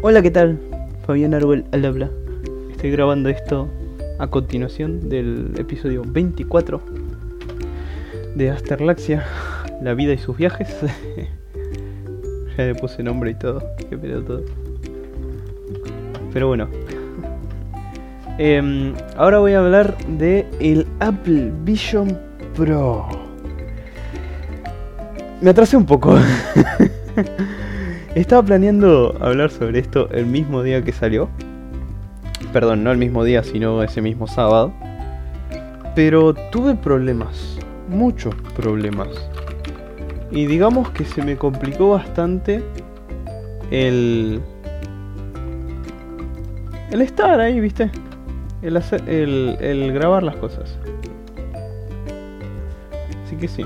Hola, ¿qué tal? Fabián Arbel al habla. Estoy grabando esto a continuación del episodio 24 de Asterlaxia, la vida y sus viajes. ya le puse nombre y todo, que pedo todo. Pero bueno. Em, ahora voy a hablar de el Apple Vision Pro. Me atrasé un poco. Estaba planeando hablar sobre esto el mismo día que salió. Perdón, no el mismo día, sino ese mismo sábado. Pero tuve problemas, muchos problemas. Y digamos que se me complicó bastante el... El estar ahí, ¿viste? El, hacer, el, grabar las cosas. Así que sí.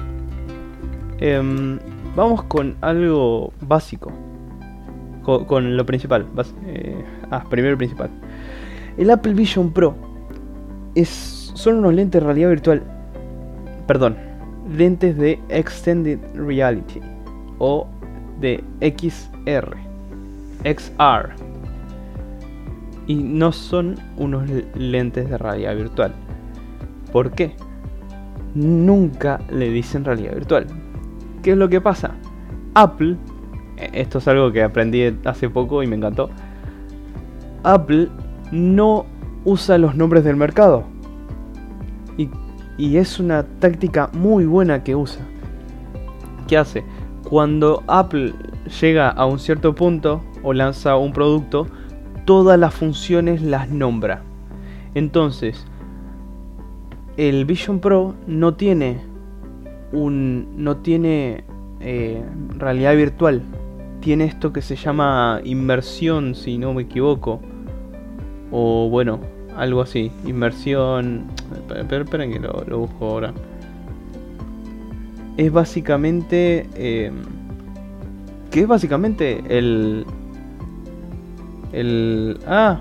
Em, vamos con algo básico. Con, lo principal. Eh, ah, primero el principal. El Apple Vision Pro es, son unos lentes de realidad virtual. Perdón, lentes de Extended Reality o de XR. XR. Y no son unos lentes de realidad virtual. ¿Por qué? Nunca le dicen realidad virtual. ¿Qué es lo que pasa? Apple esto es algo que aprendí hace poco y me encantó. Apple no usa los nombres del mercado. Y, es una táctica muy buena que usa. ¿Qué hace? Cuando Apple llega a un cierto punto o lanza un producto, todas las funciones las nombra. Entonces, el Vision Pro no tiene un no tiene eh, realidad virtual tiene esto que se llama inmersión, si no me equivoco. O bueno, algo así. Inmersión. Esperen, esperen que lo, busco ahora. Es básicamente. Eh, que es básicamente el. El. Ah.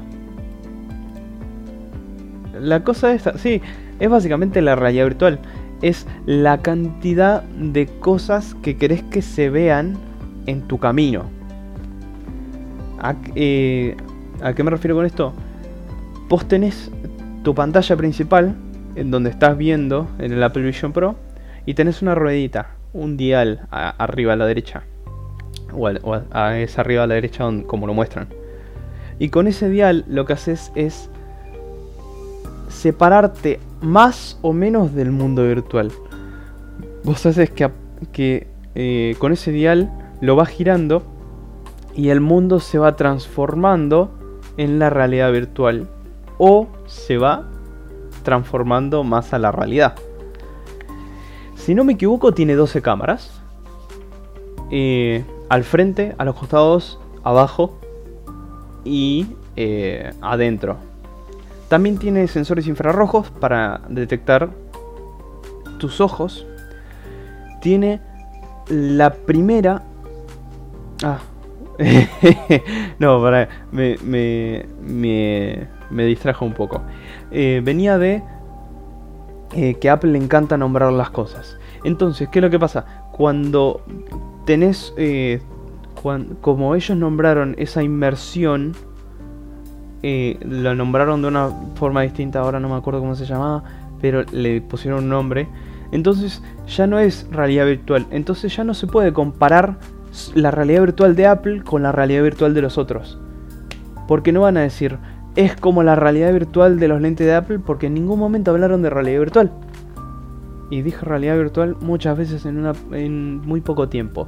La cosa esta. Sí, es básicamente la raya virtual. Es la cantidad de cosas que querés que se vean en tu camino. Eh, ¿A, qué me refiero con esto? Vos tenés tu pantalla principal, en donde estás viendo en el Apple Vision Pro, y tenés una ruedita, un dial arriba a la derecha. O, es arriba a la derecha como lo muestran. Y con ese dial lo que haces es separarte más o menos del mundo virtual. Vos haces que, que eh, con ese dial lo va girando y el mundo se va transformando en la realidad virtual o se va transformando más a la realidad. Si no me equivoco, tiene 12 cámaras. Eh, al frente, a los costados, abajo y eh, adentro. También tiene sensores infrarrojos para detectar tus ojos. Tiene la primera Ah. no, para, me, me, me, distrajo un poco. Eh, venía de eh, que a Apple le encanta nombrar las cosas. Entonces, ¿qué es lo que pasa? Cuando tenés, eh, como ellos nombraron esa inmersión, lo nombraron de una forma distinta, ahora no me acuerdo cómo se llamaba, pero le pusieron un nombre. Entonces ya no es realidad virtual, entonces ya no se puede comparar la realidad virtual de Apple con la realidad virtual de los otros. Porque no van a decir, es como la realidad virtual de los lentes de Apple, porque en ningún momento hablaron de realidad virtual. Y dije realidad virtual muchas veces en, una, en muy poco tiempo.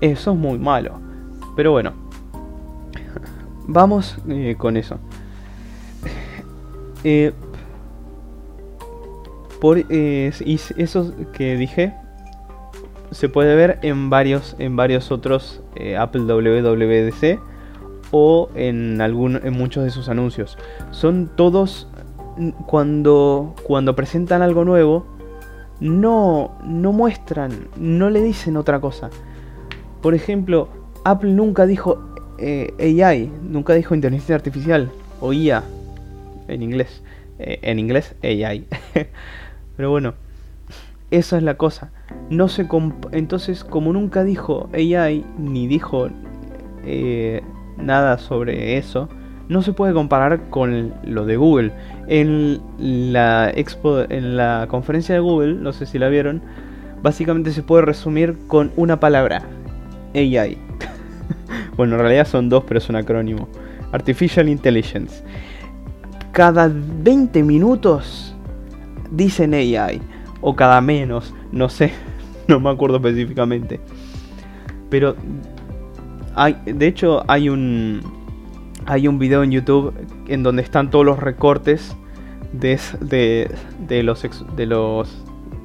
Eso es muy malo. Pero bueno, vamos eh, con eso. Eh, por eh, eso que dije se puede ver en varios, en varios otros eh, Apple WWDC o en, algún, en muchos de sus anuncios. Son todos cuando, cuando presentan algo nuevo, no, no muestran, no le dicen otra cosa. Por ejemplo, Apple nunca dijo eh, AI, nunca dijo inteligencia artificial o IA en inglés. Eh, en inglés, AI. Pero bueno, esa es la cosa. No se entonces, como nunca dijo AI, ni dijo eh, nada sobre eso, no se puede comparar con lo de Google. En la expo, en la conferencia de Google, no sé si la vieron, básicamente se puede resumir con una palabra, AI. bueno, en realidad son dos, pero es un acrónimo. Artificial Intelligence. Cada 20 minutos dicen AI, o cada menos, no sé, no me acuerdo específicamente. Pero hay, de hecho hay un hay un video en YouTube en donde están todos los recortes de, de, los de los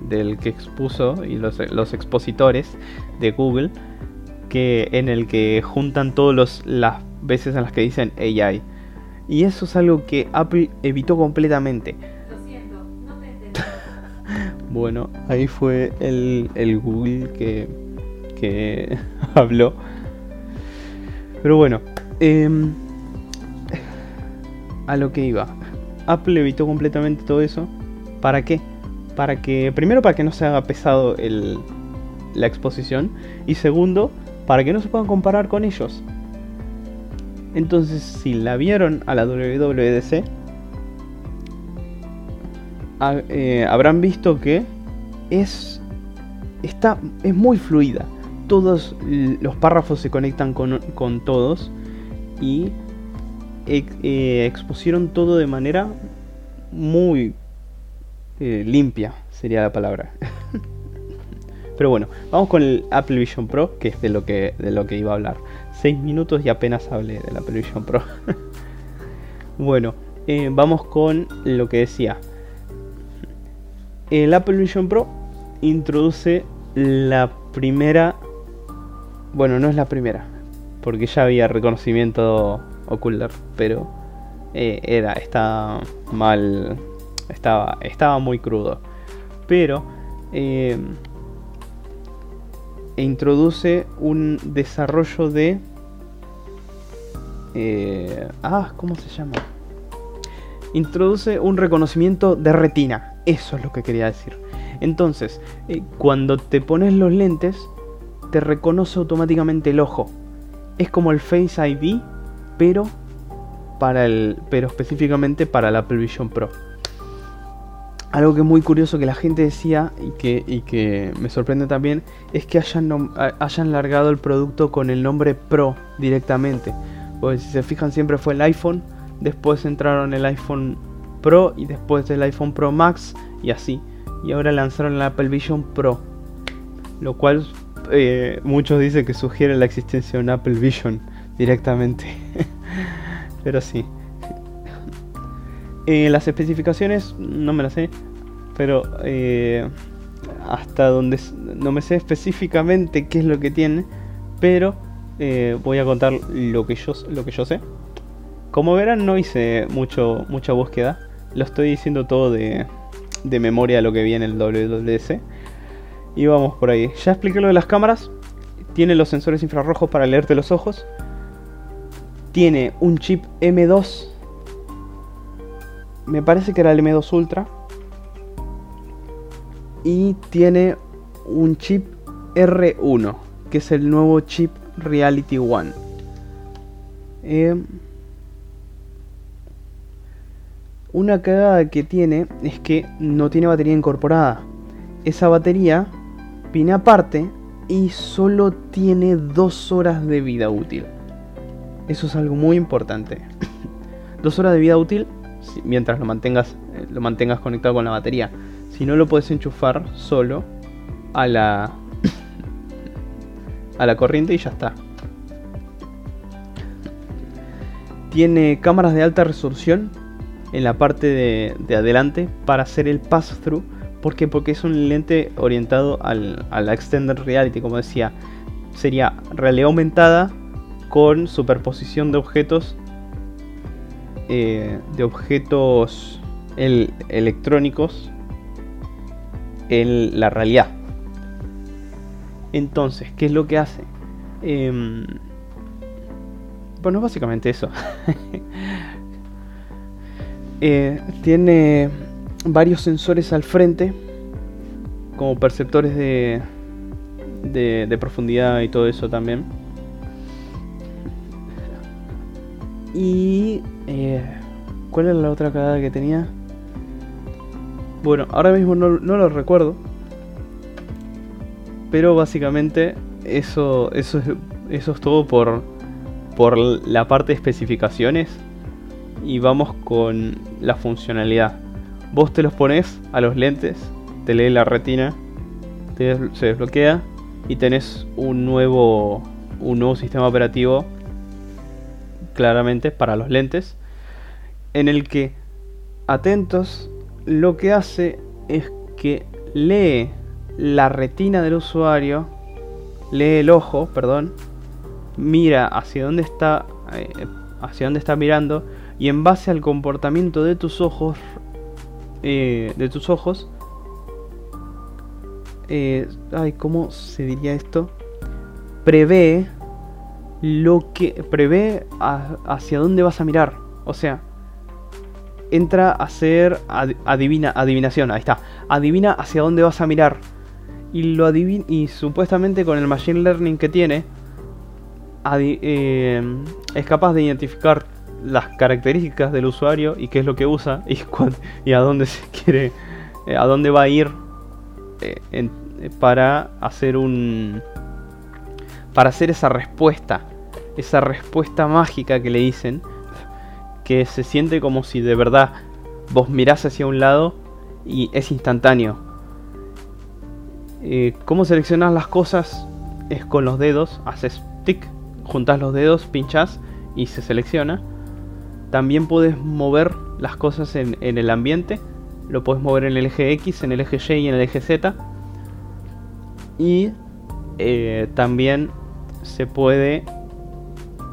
del que expuso y los, los, expositores de Google que en el que juntan todas las veces en las que dicen AI y eso es algo que Apple evitó completamente bueno ahí fue el, el Google que que habló pero bueno eh, a lo que iba. Apple evitó completamente todo eso. ¿Para qué? Para que, primero, para que no se haga pesado el, la exposición. Y segundo, para que no se puedan comparar con ellos. Entonces, si la vieron a la WWDC, eh, habrán visto que es, está, es muy fluida. Todos los párrafos se conectan con, con todos y eh, expusieron todo de manera muy eh, limpia, sería la palabra. Pero bueno, vamos con el Apple Vision Pro, que es de lo que, de lo que iba a hablar. 6 minutos y apenas hablé del Apple Vision Pro. bueno, vamos con lo que decía. El Apple Vision Pro introduce la primera... Bueno, no es la primera, porque ya había reconocimiento ocular, pero eh, era, está mal, estaba, estaba muy crudo. Pero eh, introduce un desarrollo de... eh, ah, ¿cómo se llama? Introduce un reconocimiento de retina. Eso es lo que quería decir. Entonces, eh, cuando te pones los lentes, te reconoce automáticamente el ojo. Es como el Face ID, pero para el, pero específicamente para el Apple Vision Pro. Algo que es muy curioso que la gente decía y que, y que me sorprende también es que hayan, hayan largado el producto con el nombre Pro directamente. Porque si se fijan siempre fue el iPhone, después entraron el iPhone Pro y después el iPhone Pro Max y así. Y ahora lanzaron el Apple Vision Pro. Lo cual eh, muchos dicen que sugiere la existencia de un Apple Vision directamente. Pero sí. Eh, las especificaciones no me las sé, pero eh, hasta donde no me sé específicamente qué es lo que tiene, pero eh, voy a contar lo que yo lo que yo sé. Como verán no hice mucho mucha búsqueda, lo estoy diciendo todo de, de memoria lo que vi en el WWDC. Y vamos por ahí. Ya expliqué lo de las cámaras. Tiene los sensores infrarrojos para leerte los ojos. Tiene un chip M2 me parece que era el M2 Ultra. Y tiene un chip R1, que es el nuevo chip Reality One. Eh, una cagada que tiene es que no tiene batería incorporada. Esa batería viene aparte y solo tiene 2 horas de vida útil. Eso es algo muy importante. 2 horas de vida útil mientras lo mantengas, eh, lo mantengas conectado con la batería. Si no lo puedes enchufar solo a la a la corriente y ya está. Tiene cámaras de alta resolución en la parte de, de adelante para hacer el pass-through. Porque es un lente orientado al, a la Extended Reality, como decía. Sería realidad aumentada con superposición de objetos eh, de objetos el- electrónicos en la realidad. Entonces, ¿qué es lo que hace? Em, bueno, básicamente eso. Eh, tiene varios sensores al frente, como perceptores de, de, profundidad y todo eso también. Y... eh, ¿Cuál era la otra cagada que tenía? Bueno, ahora mismo no, no lo recuerdo. Pero básicamente eso, eso, es, eso es todo por, por la parte de especificaciones. Y vamos con la funcionalidad. Vos te los pones a los lentes, te lee la retina, te se desbloquea y tenés un nuevo, un nuevo sistema operativo claramente para los lentes en el que atentos lo que hace es que lee la retina del usuario lee el ojo perdón mira hacia dónde está eh, hacia dónde está mirando y en base al comportamiento de tus ojos eh, de tus ojos eh, ay cómo se diría esto prevé lo que prevé hacia dónde vas a mirar. O sea entra a hacer ad- adivina adivinación ahí está. Adivina hacia dónde vas a mirar. Y lo adivina y supuestamente con el machine learning que tiene eh, es capaz de identificar las características del usuario y qué es lo que usa y, a dónde se quiere eh, a dónde va a ir eh, eh, para hacer un para hacer esa respuesta esa respuesta mágica que le dicen que se siente como si de verdad vos mirás hacia un lado y es instantáneo. Cómo seleccionas las cosas es con los dedos haces tic juntas los dedos pinchas y se selecciona también puedes mover las cosas en, el ambiente lo puedes mover en el eje X, en el eje Y y en el eje Z y eh, también se puede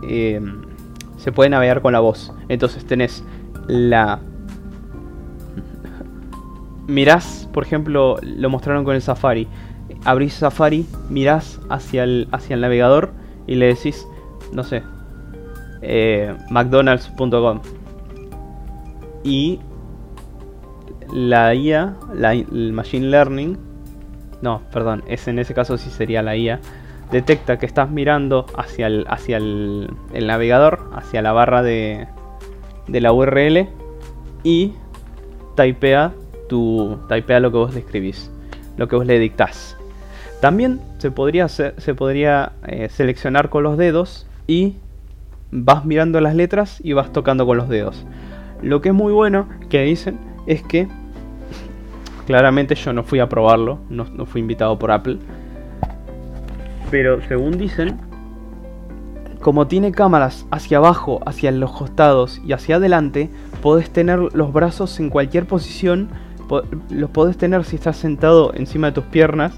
eh, se puede navegar con la voz. Entonces tenés la mirás, por ejemplo, lo mostraron con el Safari. Abrís Safari, mirás hacia el hacia el navegador y le decís, no sé, eh, mcdonalds.com y la IA, el Machine Learning, no, perdón, es en ese caso sí sería la IA, detecta que estás mirando hacia el, hacia el, navegador, hacia la barra de, de la URL y typea, tu, typea lo que vos le escribís, lo que vos le dictás. También se podría, se podría eh, seleccionar con los dedos y vas mirando las letras y vas tocando con los dedos. Lo que es muy bueno que dicen es que claramente yo no fui a probarlo, no, fui invitado por Apple. Pero según dicen, como tiene cámaras hacia abajo, hacia los costados y hacia adelante, podés tener los brazos en cualquier posición. po- Los podés tener si estás sentado encima de tus piernas.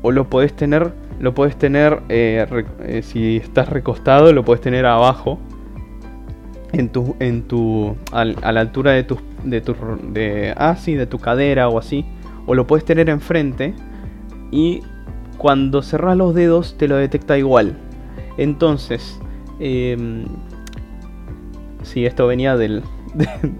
O lo podés tener, lo podés tener eh, eh, si estás recostado, lo podés tener abajo. En tu, en tu, a la altura de tu, de tu, de, ah, de tu cadera o así. O lo puedes tener enfrente. Y cuando cerrás los dedos te lo detecta igual. Entonces, em, sí, esto venía del,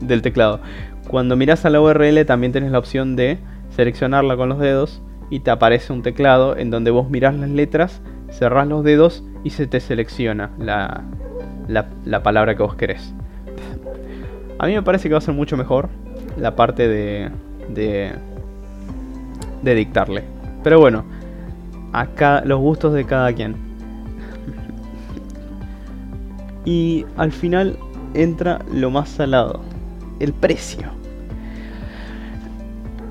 del teclado. Cuando miras a la URL también tenés la opción de seleccionarla con los dedos y te aparece un teclado en donde vos mirás las letras, cerrás los dedos y se te selecciona la, la, la palabra que vos querés. A mí me parece que va a ser mucho mejor la parte de, de, de dictarle. Pero bueno, acá los gustos de cada quien. Y al final entra lo más salado, el precio.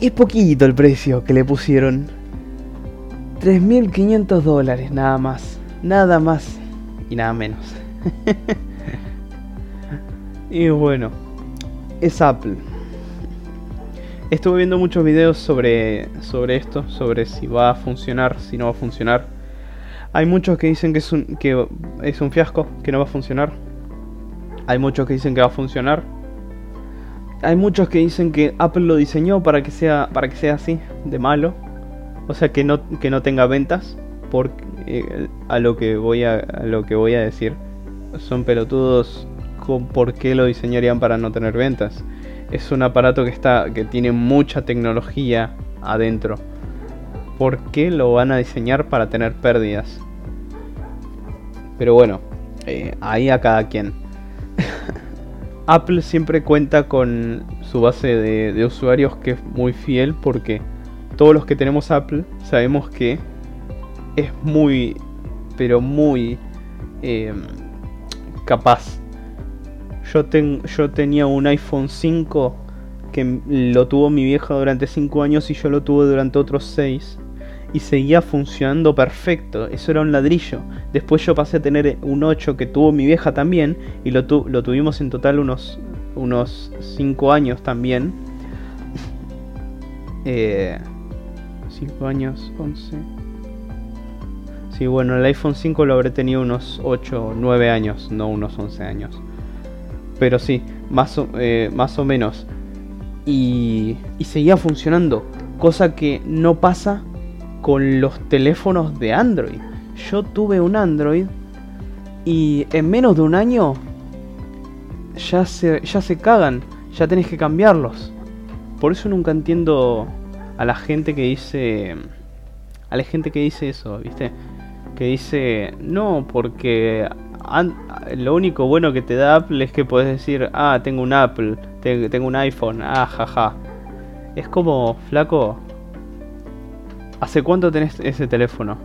Es poquito el precio que le pusieron. 3.500 dólares nada más. Nada más y nada menos. y bueno, es Apple. Estuve viendo muchos videos sobre, sobre esto, sobre si va a funcionar, si no va a funcionar. Hay muchos que dicen que es un, que es un fiasco, que no va a funcionar. Hay muchos que dicen que va a funcionar. Hay muchos que dicen que Apple lo diseñó para que sea, para que sea así, de malo. O sea que no, que no tenga ventas. Por, eh, a lo que voy a, a lo que voy a decir. Son pelotudos. ¿Por qué lo diseñarían para no tener ventas? Es un aparato que está. que tiene mucha tecnología adentro. ¿Por qué lo van a diseñar para tener pérdidas? Pero bueno, eh, ahí a cada quien. Apple siempre cuenta con su base de, usuarios que es muy fiel porque todos los que tenemos Apple sabemos que es muy, pero muy eh, capaz. Yo, ten- yo tenía un iPhone 5 que lo tuvo mi vieja durante 5 años y yo lo tuve durante otros 6. Y seguía funcionando perfecto. Eso era un ladrillo. Después yo pasé a tener un 8 que tuvo mi vieja también. Y lo, tu- lo tuvimos en total unos, unos 5 años también. Eh, 5 años, 11. Sí, bueno, el iPhone 5 lo habré tenido unos 8 o 9 años, no unos 11 años. Pero sí, más o, eh, más o menos. Y, y seguía funcionando, cosa que no pasa con los teléfonos de Android. Yo tuve un Android y en menos de un año ya se, ya se cagan, ya tenés que cambiarlos. Por eso nunca entiendo a la gente que dice. A la gente que dice eso, ¿viste? Que dice. No, porque. lo único bueno que te da Apple es que puedes decir. Ah, tengo un Apple. te- Tengo un iPhone. Ah, jaja. Es como, flaco. ¿Hace cuánto tenés ese teléfono?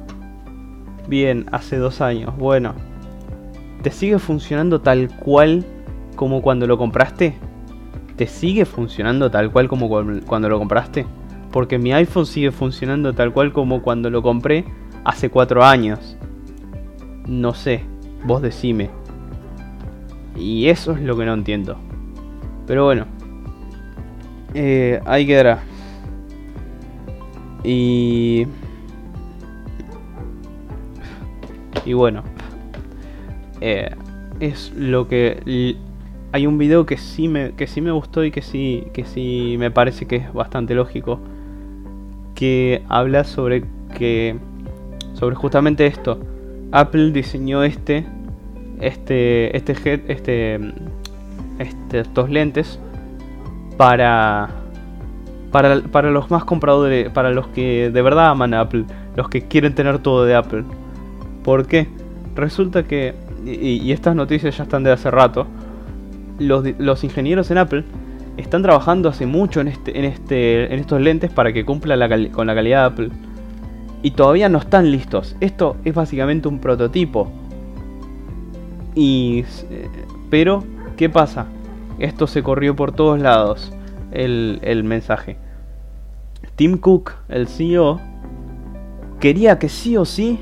Bien, hace dos años. Bueno. ¿Te sigue funcionando tal cual como cuando lo compraste? ¿Te sigue funcionando tal cual como cuando lo compraste? Porque mi iPhone sigue funcionando tal cual como cuando lo compré hace cuatro años. No sé, vos decime. Y eso es lo que no entiendo. Pero bueno. Eh, ahí quedará. Y... Y bueno. Eh, es lo que... Hay un video que sí me, que sí me gustó y que sí, que sí me parece que es bastante lógico. Que habla sobre que... Sobre justamente esto. Apple diseñó este... Este... Este... Este... este estos lentes. Para... Para, los más compradores, para los que de verdad aman Apple, los que quieren tener todo de Apple. ¿Por qué? Resulta que, y, estas noticias ya están de hace rato, los, ingenieros en Apple están trabajando hace mucho en, este, en, este, estos lentes para que cumplan la cali- con la calidad de Apple. Y todavía no están listos. Esto es básicamente un prototipo. Y, eh, pero, ¿qué pasa? Esto se corrió por todos lados, el mensaje. Tim Cook, el CEO, quería que sí o sí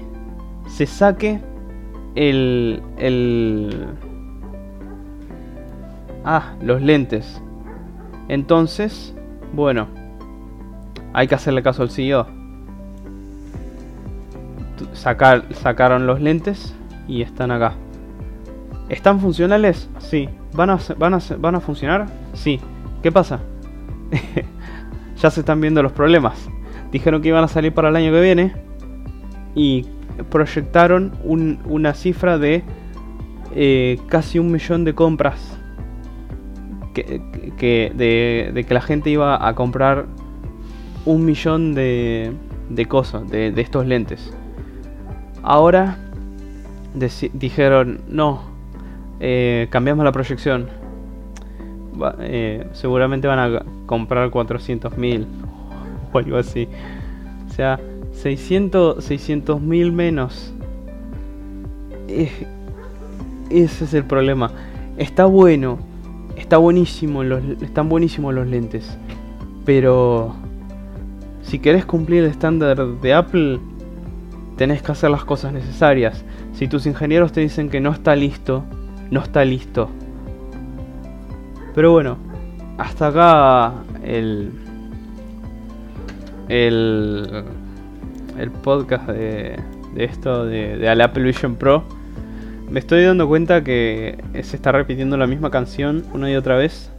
se saque el, el... Ah, los lentes. Entonces, bueno, hay que hacerle caso al CEO. Sacar, sacaron los lentes y están acá. ¿Están funcionales? Sí. ¿Van a, van a, van a funcionar? Sí. ¿Qué pasa? ya se están viendo los problemas. Dijeron que iban a salir para el año que viene y proyectaron un- una cifra de eh, casi un millón de compras. Que, de, que la gente iba a comprar un millón de, cosas, de, estos lentes. Ahora dijeron, no, eh, cambiamos la proyección. Va- eh, seguramente van a comprar 400.000 o algo así. O sea, 600 mil menos. Ese es el problema. Está bueno, está buenísimo, los, están buenísimos los lentes. Pero si querés cumplir el estándar de Apple, tenés que hacer las cosas necesarias. Si tus ingenieros te dicen que no está listo, no está listo. Pero bueno, hasta acá el el el podcast de, de esto de, de al Apple Vision Pro. Me estoy dando cuenta que se está repitiendo la misma canción una y otra vez.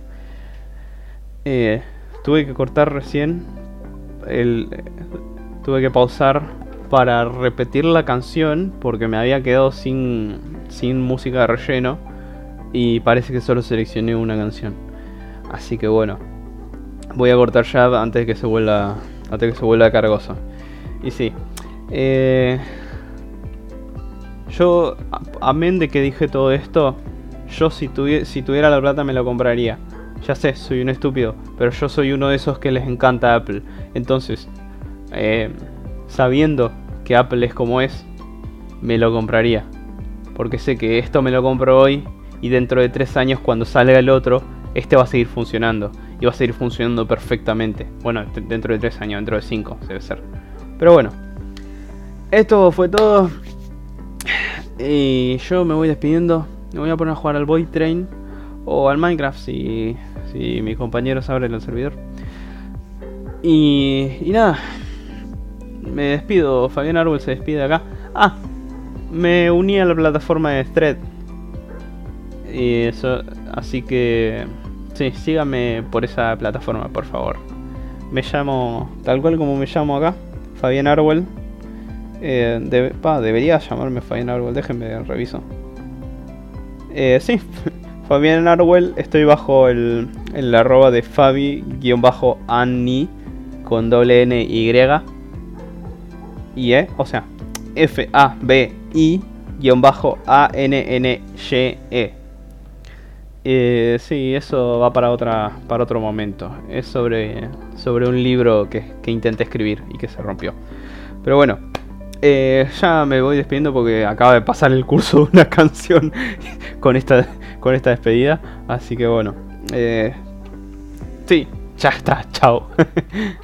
Eh, tuve que cortar recién. Tuve que pausar para repetir la canción porque me había quedado sin, sin música de relleno. Y parece que solo seleccioné una canción. Así que bueno. Voy a cortar ya antes de que se vuelva. Antes que se cargoso. Y sí. Eh, yo, amén de que dije todo esto, Yo si, si tuviera la plata me lo compraría. Ya sé, soy un estúpido, pero yo soy uno de esos que les encanta Apple. Entonces, eh, sabiendo que Apple es como es, me lo compraría. Porque sé que esto me lo compro hoy y dentro de tres años cuando salga el otro, este va a seguir funcionando. Y va a seguir funcionando perfectamente. Bueno, dentro de tres años, dentro de cinco debe ser. Pero bueno, esto fue todo. Y yo me voy despidiendo. Me voy a poner a jugar al Void Train o al Minecraft si, si mis compañeros abren el servidor. Y, y nada, me despido. Fabián Árbol se despide acá. Ah, me uní a la plataforma de Thread. Y eso, así que sí, síganme por esa plataforma, por favor. Me llamo, tal cual como me llamo acá, Fabián Arwell. Eh, pa, debería llamarme Fabián Arwell, déjenme reviso. Eh, sí, Fabián Arwell, estoy bajo el, el arroba de Fabi-Anni con doble N Y y E, o sea, F Eh, sí, eso va para otra para otro momento. Es sobre sobre un libro que, que intenté escribir y que se rompió. Pero bueno, eh, ya me voy despidiendo porque acaba de pasar el curso de una canción con esta con esta despedida. Así que bueno, eh, sí, ya está, chao.